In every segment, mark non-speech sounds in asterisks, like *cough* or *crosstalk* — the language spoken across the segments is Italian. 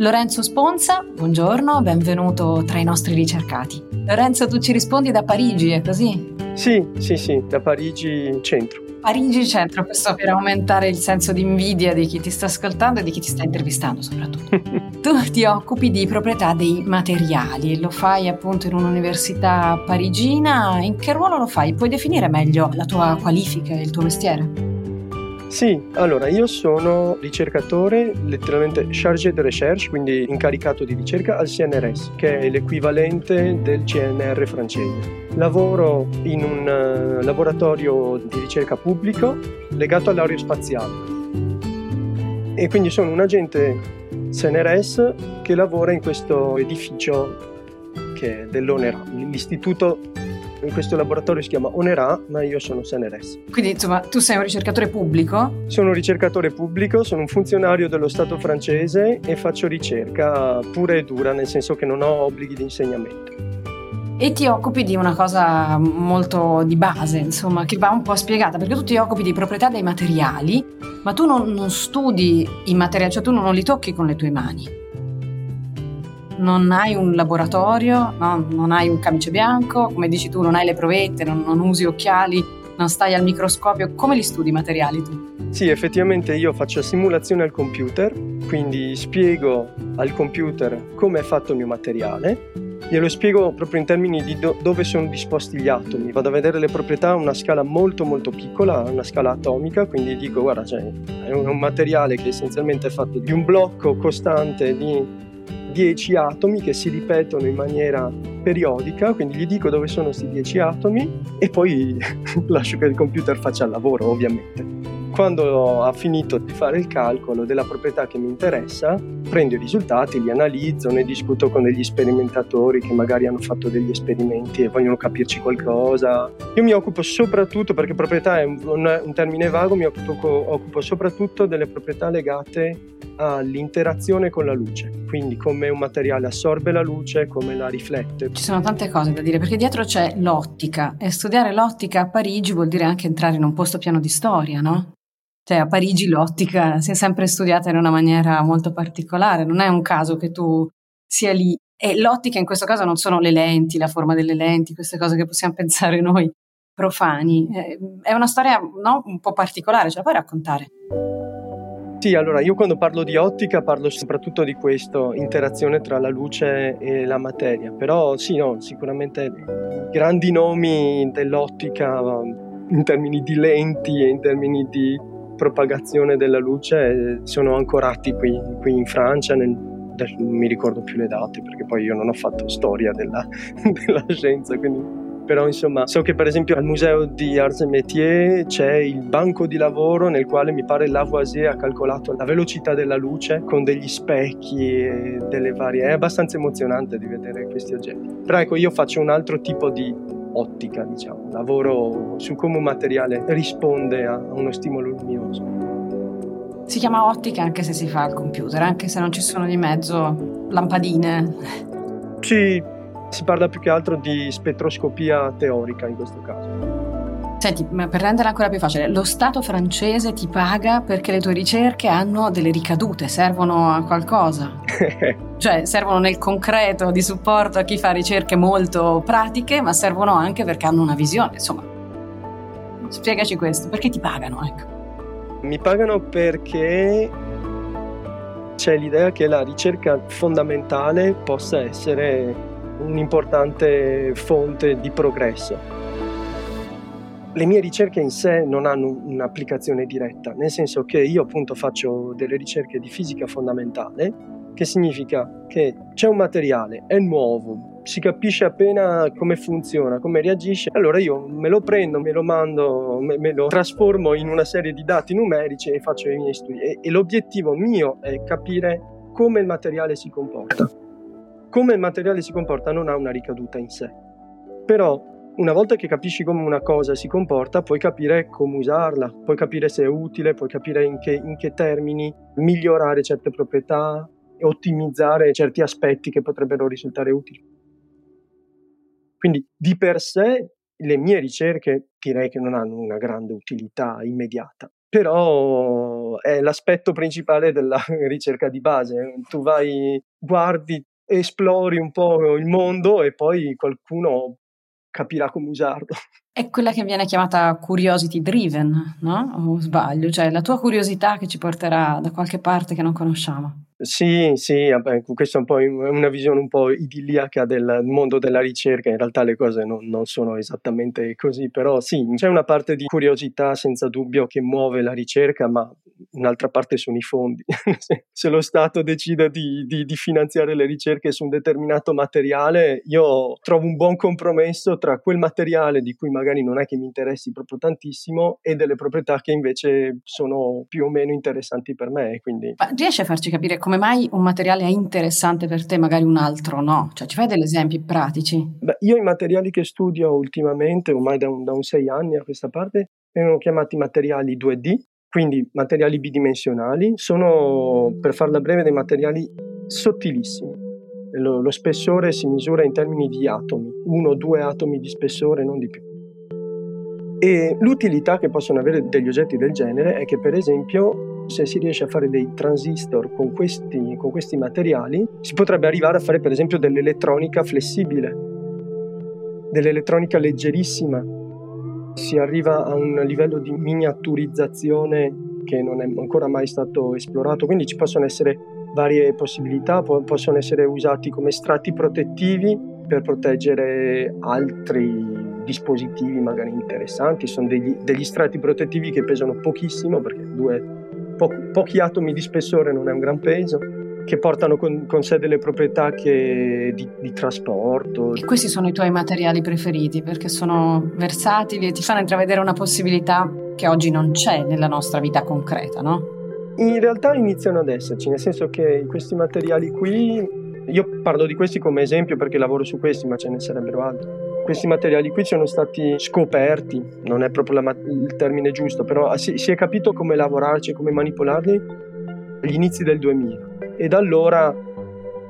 Lorenzo Sponza, buongiorno, benvenuto tra i nostri ricercati. Lorenzo, tu ci rispondi da Parigi, è così? Sì, sì, sì, da Parigi centro. Parigi centro, questo per aumentare il senso di invidia di chi ti sta ascoltando e di chi ti sta intervistando soprattutto. *laughs* tu ti occupi di proprietà dei materiali, lo fai appunto in un'università parigina, in che ruolo lo fai? Puoi definire meglio la tua qualifica e il tuo mestiere? Sì, allora io sono ricercatore, letteralmente chargé de recherche, quindi incaricato di ricerca al CNRS, che è l'equivalente del CNR francese. Lavoro in un uh, laboratorio di ricerca pubblico legato all'aerospaziale e quindi sono un agente CNRS che lavora in questo edificio che è dell'ONERA, l'istituto in questo laboratorio si chiama Onera, ma io sono SNRS. Quindi insomma tu sei un ricercatore pubblico? Sono un ricercatore pubblico, sono un funzionario dello Stato francese e faccio ricerca pura e dura, nel senso che non ho obblighi di insegnamento. E ti occupi di una cosa molto di base, insomma, che va un po' spiegata, perché tu ti occupi di proprietà dei materiali, ma tu non, non studi i materiali, cioè tu non li tocchi con le tue mani non hai un laboratorio, no? non hai un camice bianco, come dici tu, non hai le provette, non, non usi occhiali, non stai al microscopio. Come li studi i materiali tu? Sì, effettivamente io faccio simulazione al computer, quindi spiego al computer come è fatto il mio materiale glielo spiego proprio in termini di do- dove sono disposti gli atomi. Vado a vedere le proprietà a una scala molto molto piccola, a una scala atomica, quindi dico guarda, cioè, è un materiale che essenzialmente è fatto di un blocco costante di 10 atomi che si ripetono in maniera periodica, quindi gli dico dove sono questi 10 atomi e poi *laughs* lascio che il computer faccia il lavoro, ovviamente. Quando ha finito di fare il calcolo della proprietà che mi interessa, prendo i risultati, li analizzo, ne discuto con degli sperimentatori che magari hanno fatto degli esperimenti e vogliono capirci qualcosa. Io mi occupo soprattutto, perché proprietà è un, un termine vago, mi occupo, occupo soprattutto delle proprietà legate all'interazione con la luce, quindi come un materiale assorbe la luce, come la riflette. Ci sono tante cose da dire perché dietro c'è l'ottica e studiare l'ottica a Parigi vuol dire anche entrare in un posto pieno di storia, no? Cioè a Parigi l'ottica si è sempre studiata in una maniera molto particolare, non è un caso che tu sia lì. E l'ottica in questo caso non sono le lenti, la forma delle lenti, queste cose che possiamo *laughs* pensare noi profani. Eh, è una storia no, un po' particolare, ce la puoi raccontare? Sì, allora io quando parlo di ottica parlo soprattutto di questo, interazione tra la luce e la materia, però sì, no, sicuramente grandi nomi dell'ottica in termini di lenti e in termini di propagazione della luce sono ancorati qui, qui in Francia, nel, non mi ricordo più le date perché poi io non ho fatto storia della, *laughs* della scienza, quindi però insomma so che per esempio al museo di Arts et Métiers c'è il banco di lavoro nel quale mi pare Lavoisier ha calcolato la velocità della luce con degli specchi e delle varie è abbastanza emozionante di vedere questi oggetti però ecco io faccio un altro tipo di ottica, diciamo, lavoro su come un materiale risponde a uno stimolo luminoso. Si chiama ottica anche se si fa al computer, anche se non ci sono di mezzo lampadine. Sì, si parla più che altro di spettroscopia teorica in questo caso. Senti, per renderla ancora più facile, lo Stato francese ti paga perché le tue ricerche hanno delle ricadute, servono a qualcosa. *laughs* cioè, servono nel concreto di supporto a chi fa ricerche molto pratiche, ma servono anche perché hanno una visione. Insomma, spiegaci questo, perché ti pagano? Ecco. Mi pagano perché c'è l'idea che la ricerca fondamentale possa essere un'importante fonte di progresso le mie ricerche in sé non hanno un'applicazione diretta, nel senso che io appunto faccio delle ricerche di fisica fondamentale, che significa che c'è un materiale, è nuovo, si capisce appena come funziona, come reagisce, allora io me lo prendo, me lo mando, me, me lo trasformo in una serie di dati numerici e faccio i miei studi. E, e l'obiettivo mio è capire come il materiale si comporta. Come il materiale si comporta non ha una ricaduta in sé. Però una volta che capisci come una cosa si comporta, puoi capire come usarla, puoi capire se è utile, puoi capire in che, in che termini migliorare certe proprietà ottimizzare certi aspetti che potrebbero risultare utili. Quindi di per sé le mie ricerche direi che non hanno una grande utilità immediata, però è l'aspetto principale della *laughs* ricerca di base. Tu vai, guardi, esplori un po' il mondo e poi qualcuno capirà come usarlo. *laughs* È quella che viene chiamata curiosity driven, no? O sbaglio? Cioè la tua curiosità che ci porterà da qualche parte che non conosciamo. Sì, sì, vabbè, questa è un po' una visione un po' idilliaca del mondo della ricerca, in realtà le cose non, non, sono esattamente così, però sì, c'è una parte di curiosità senza dubbio che muove la ricerca, ma un'altra parte sono i fondi. *laughs* Se lo Stato decide di, di, di finanziare le ricerche su un determinato materiale, io trovo un buon compromesso tra quel materiale di cui magari non è che mi interessi proprio tantissimo e delle proprietà che invece sono più o meno interessanti per me. Quindi... Ma riesci a farci capire come mai un materiale è interessante per te, magari un altro no? Cioè, ci fai degli esempi pratici? Beh, io i materiali che studio ultimamente, ormai da un, da un sei anni a questa parte, vengono chiamati materiali 2D, quindi materiali bidimensionali. Sono, per farla breve, dei materiali sottilissimi. Lo, lo spessore si misura in termini di atomi, uno o due atomi di spessore, non di più. E l'utilità che possono avere degli oggetti del genere è che, per esempio, se si riesce a fare dei transistor con questi, con questi materiali, si potrebbe arrivare a fare per esempio dell'elettronica flessibile, dell'elettronica leggerissima. Si arriva a un livello di miniaturizzazione che non è ancora mai stato esplorato, quindi ci possono essere varie possibilità, possono essere usati come strati protettivi per proteggere altri dispositivi magari interessanti, sono degli, degli strati protettivi che pesano pochissimo perché due po- pochi atomi di spessore non è un gran peso, che portano con, con sé delle proprietà che, di, di, trasporto. E questi sono i tuoi materiali preferiti perché sono versatili e ti fanno intravedere una possibilità che oggi non c'è nella nostra vita concreta, no? In realtà iniziano ad esserci, nel senso che questi materiali qui, io parlo di questi come esempio perché lavoro su questi, ma ce ne sarebbero altri questi materiali qui sono stati scoperti, non è proprio la, il termine giusto, però si, si, è capito come lavorarci come manipolarli agli inizi del 2000 e da allora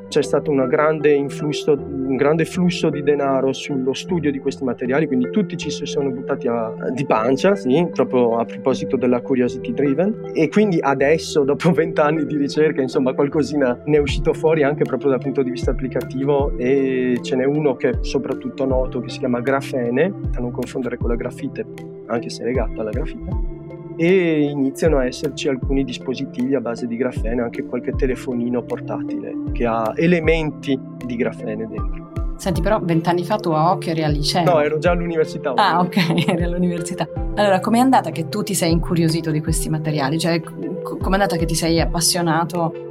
c'è stato grande influsso, un grande flusso di denaro sullo studio di questi materiali, quindi tutti ci si sono buttati a, di pancia, sì, proprio a proposito della curiosity driven. E quindi adesso, dopo *laughs* vent'anni di ricerca, insomma, qualcosina ne è uscito fuori anche proprio dal punto di vista applicativo e ce n'è uno che è soprattutto noto che si chiama grafene, da non confondere con la grafite, anche se è legato alla grafite e iniziano a esserci alcuni dispositivi a base di grafene, anche qualche telefonino portatile che ha elementi di grafene dentro. Senti, però vent'anni fa tu a occhio eri al liceo. No, ero già all'università. Ah, ok, *laughs* eri all'università. Allora, com'è andata che tu ti sei incuriosito di questi materiali? Cioè, com'è andata che ti sei appassionato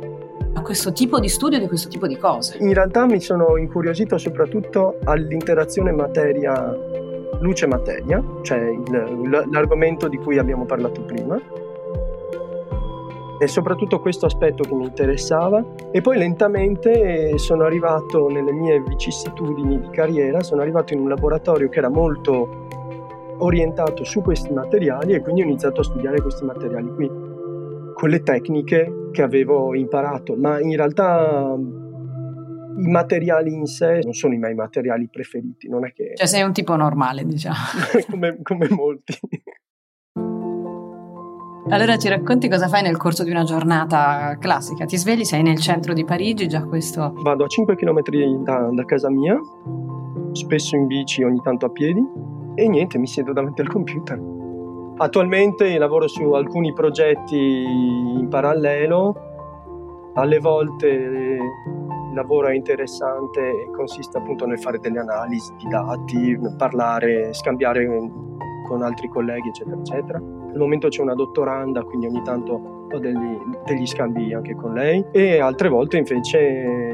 a questo tipo di studio, di questo tipo di cose? In realtà mi sono incuriosito soprattutto all'interazione materia luce-materia, cioè il, l'argomento di cui abbiamo parlato prima. È soprattutto questo aspetto che mi interessava e poi lentamente sono arrivato nelle mie vicissitudini di carriera, sono arrivato in un laboratorio che era molto orientato su questi materiali e quindi ho iniziato a studiare questi materiali qui con le tecniche che avevo imparato, ma in realtà i materiali in sé non sono i miei materiali preferiti, non è che... Cioè sei un tipo normale, diciamo. *laughs* come, come molti. Allora ci racconti cosa fai nel corso di una giornata classica? Ti svegli, sei nel centro di Parigi, già questo... Vado a 5 km da, da casa mia, spesso in bici, ogni tanto a piedi, e niente, mi siedo davanti al computer. Attualmente lavoro su alcuni progetti in parallelo, alle volte lavoro è interessante e consiste appunto nel fare delle analisi di dati, parlare, scambiare con altri colleghi, eccetera, eccetera. Al momento c'è una dottoranda, quindi ogni tanto ho degli, degli, scambi anche con lei. E altre volte invece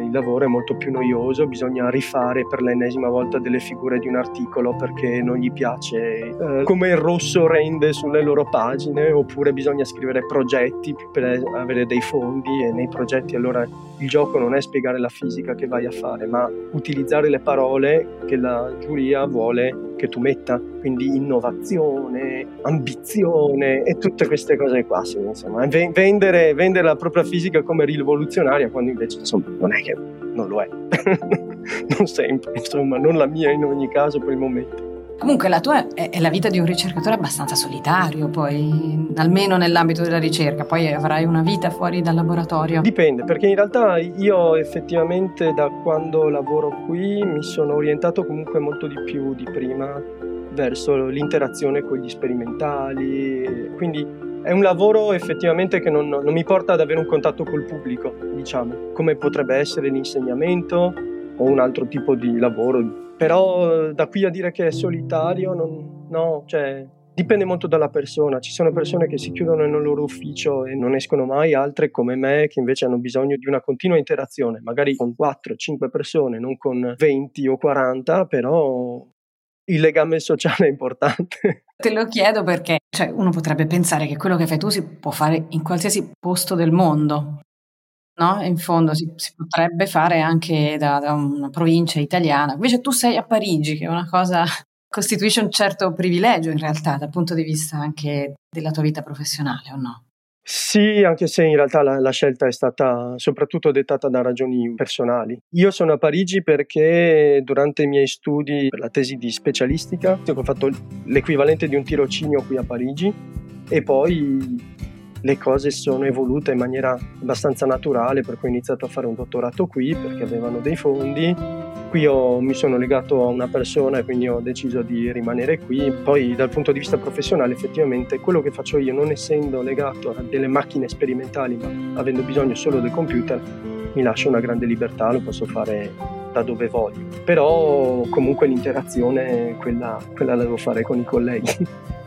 il lavoro è molto più noioso, bisogna rifare per l'ennesima volta delle figure di un articolo perché non gli piace eh, come il rosso rende sulle loro pagine oppure bisogna scrivere progetti per avere dei fondi e nei progetti allora il gioco non è spiegare la fisica che vai a fare ma utilizzare le parole che la giuria vuole che tu metta, quindi innovazione, ambizione e tutte queste cose qua. Sì, insomma, vendere, vendere, la propria fisica come rivoluzionaria quando invece insomma, non è che non lo è, *laughs* non sempre, insomma, non la mia in ogni caso per il momento. Comunque la tua è, la vita di un ricercatore abbastanza solitario, poi almeno nell'ambito della ricerca, poi avrai una vita fuori dal laboratorio. Dipende, perché in realtà io effettivamente da quando lavoro qui mi sono orientato comunque molto di più di prima verso l'interazione con gli sperimentali, quindi è un lavoro effettivamente che non, non mi porta ad avere un contatto col pubblico, diciamo, come potrebbe essere l'insegnamento o un altro tipo di lavoro però da qui a dire che è solitario, non, no, cioè dipende molto dalla persona. Ci sono persone che si chiudono nel loro ufficio e non escono mai, altre come me che invece hanno bisogno di una continua interazione, magari con 4-5 persone, non con 20 o 40, però il legame sociale è importante. *laughs* Te lo chiedo perché cioè, uno potrebbe pensare che quello che fai tu si può fare in qualsiasi posto del mondo. No, in fondo si, si potrebbe fare anche da, da, una provincia italiana. Invece tu sei a Parigi, che è una cosa *laughs* costituisce un certo privilegio in realtà dal punto di vista anche della tua vita professionale, o no? Sì, anche se in realtà la, la, scelta è stata soprattutto dettata da ragioni personali. Io sono a Parigi perché durante i miei studi per la tesi di specialistica ho fatto l'equivalente di un tirocinio qui a Parigi e poi le cose sono evolute in maniera abbastanza naturale, per cui ho iniziato a fare un dottorato qui perché avevano dei fondi. Qui ho, mi sono legato a una persona e quindi ho deciso di rimanere qui. Poi dal punto di vista professionale effettivamente quello che faccio io, non essendo legato a delle macchine sperimentali ma avendo bisogno solo del computer, mi lascia una grande libertà, lo posso fare da dove voglio. Però comunque l'interazione quella, quella la devo fare con i colleghi. *laughs*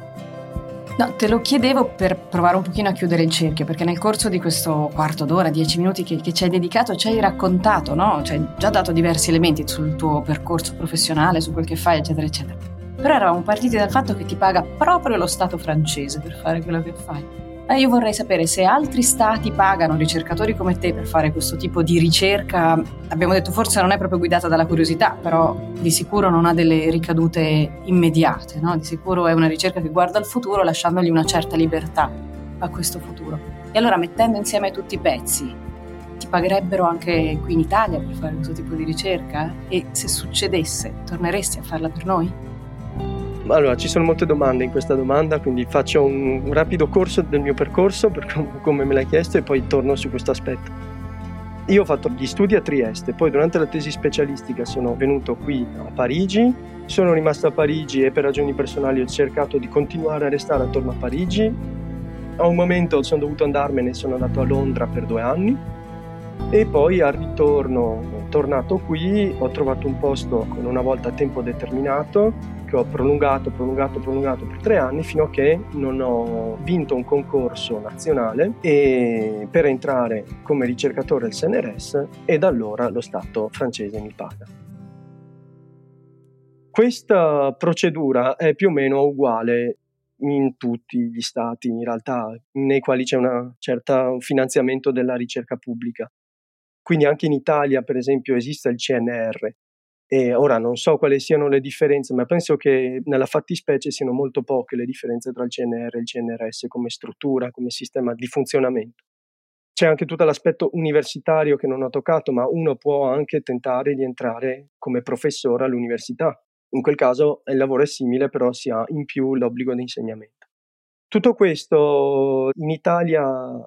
No, te lo chiedevo per provare un pochino a chiudere il cerchio, perché nel corso di questo quarto d'ora, dieci minuti che, che ci hai dedicato, ci hai raccontato, no? Ci hai già dato diversi elementi sul tuo percorso professionale, su quel che fai, eccetera, eccetera. Però eravamo partiti dal fatto che ti paga proprio lo Stato francese per fare quello che fai. Eh, io vorrei sapere se altri stati pagano ricercatori come te per fare questo tipo di ricerca. Abbiamo detto forse non è proprio guidata dalla curiosità, però di sicuro non ha delle ricadute immediate, no? di sicuro è una ricerca che guarda al futuro lasciandogli una certa libertà a questo futuro. E allora mettendo insieme tutti i pezzi, ti pagherebbero anche qui in Italia per fare questo tipo di ricerca? E se succedesse, torneresti a farla per noi? Allora, ci sono molte domande in questa domanda, quindi faccio un, rapido corso del mio percorso, per come me l'hai chiesto, e poi torno su questo aspetto. Io ho fatto gli studi a Trieste, poi durante la tesi specialistica sono venuto qui a Parigi, sono rimasto a Parigi e per ragioni personali ho cercato di continuare a restare attorno a Parigi. A un momento sono dovuto andarmene, sono andato a Londra per due anni e poi al ritorno, tornato qui, ho trovato un posto con una volta a tempo determinato che ho prolungato, prolungato, prolungato per tre anni fino a che non ho vinto un concorso nazionale per entrare come ricercatore al CNRS e da allora lo Stato francese mi paga. Questa procedura è più o meno uguale in tutti gli stati in realtà nei quali c'è un certo finanziamento della ricerca pubblica. Quindi anche in Italia, per esempio, esiste il CNR, e ora non so quali siano le differenze, ma penso che nella fattispecie siano molto poche le differenze tra il CNR e il CNRS come struttura, come sistema di funzionamento. C'è anche tutto l'aspetto universitario che non ho toccato, ma uno può anche tentare di entrare come professore all'università. In quel caso il lavoro è simile, però si ha in più l'obbligo di insegnamento. Tutto questo in Italia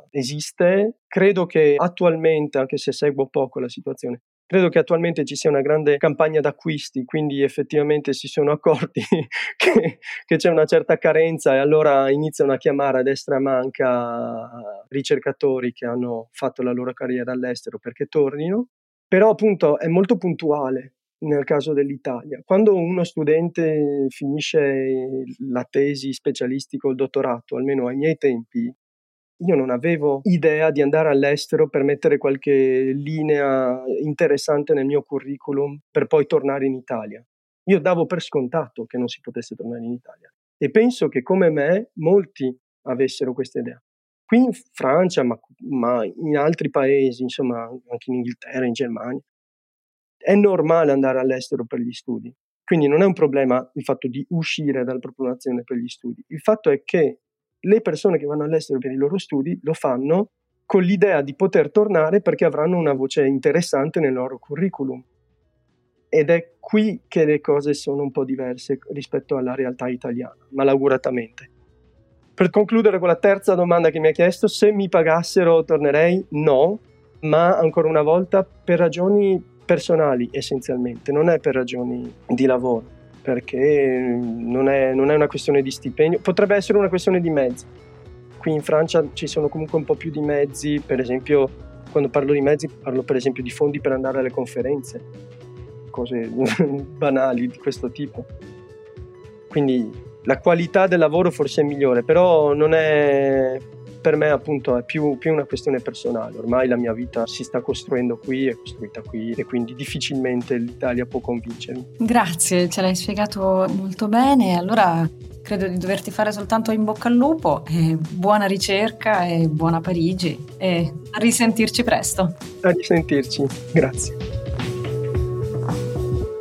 esiste, credo che attualmente, anche se seguo poco la situazione, Credo che attualmente ci sia una grande campagna d'acquisti, quindi effettivamente si sono accorti *laughs* che, che, c'è una certa carenza e allora iniziano a chiamare a destra e manca ricercatori che hanno fatto la loro carriera all'estero perché tornino. Però appunto è molto puntuale nel caso dell'Italia. Quando uno studente finisce la tesi specialistica o il dottorato, almeno ai miei tempi, io non avevo idea di andare all'estero per mettere qualche linea interessante nel mio curriculum per poi tornare in Italia. Io davo per scontato che non si potesse tornare in Italia e penso che come me molti avessero questa idea. Qui in Francia, ma, ma in altri paesi, insomma anche in Inghilterra, in Germania, è normale andare all'estero per gli studi. Quindi non è un problema il fatto di uscire dalla propria nazione per gli studi. Il fatto è che le persone che vanno all'estero per i loro studi lo fanno con l'idea di poter tornare perché avranno una voce interessante nel loro curriculum. Ed è qui che le cose sono un po' diverse rispetto alla realtà italiana, malauguratamente. Per concludere con la terza domanda che mi ha chiesto, se mi pagassero tornerei? No, ma ancora una volta per ragioni personali essenzialmente, non è per ragioni di lavoro perché non è, non è una questione di stipendio, potrebbe essere una questione di mezzi. Qui in Francia ci sono comunque un po' più di mezzi, per esempio quando parlo di mezzi parlo per esempio di fondi per andare alle conferenze, cose *laughs* banali di questo tipo. Quindi la qualità del lavoro forse è migliore, però non è per me appunto è più, più, una questione personale, ormai la mia vita si sta costruendo qui, è costruita qui e quindi difficilmente l'Italia può convincermi. Grazie, ce l'hai spiegato molto bene, allora credo di doverti fare soltanto in bocca al lupo e buona ricerca e buona Parigi e a risentirci presto. A risentirci, grazie.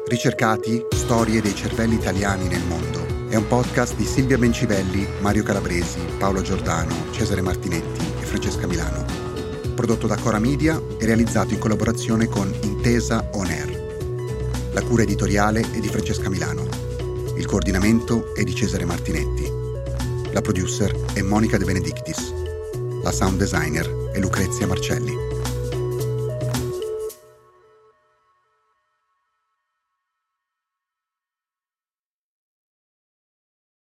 Ricercati, storie dei cervelli italiani nel mondo è un podcast di Silvia Bencivelli, Mario Calabresi, Paolo Giordano, Cesare Martinetti e Francesca Milano. Prodotto da Cora Media e realizzato in collaborazione con Intesa On Air. La cura editoriale è di Francesca Milano. Il coordinamento è di Cesare Martinetti. La producer è Monica De Benedictis. La sound designer è Lucrezia Marcelli.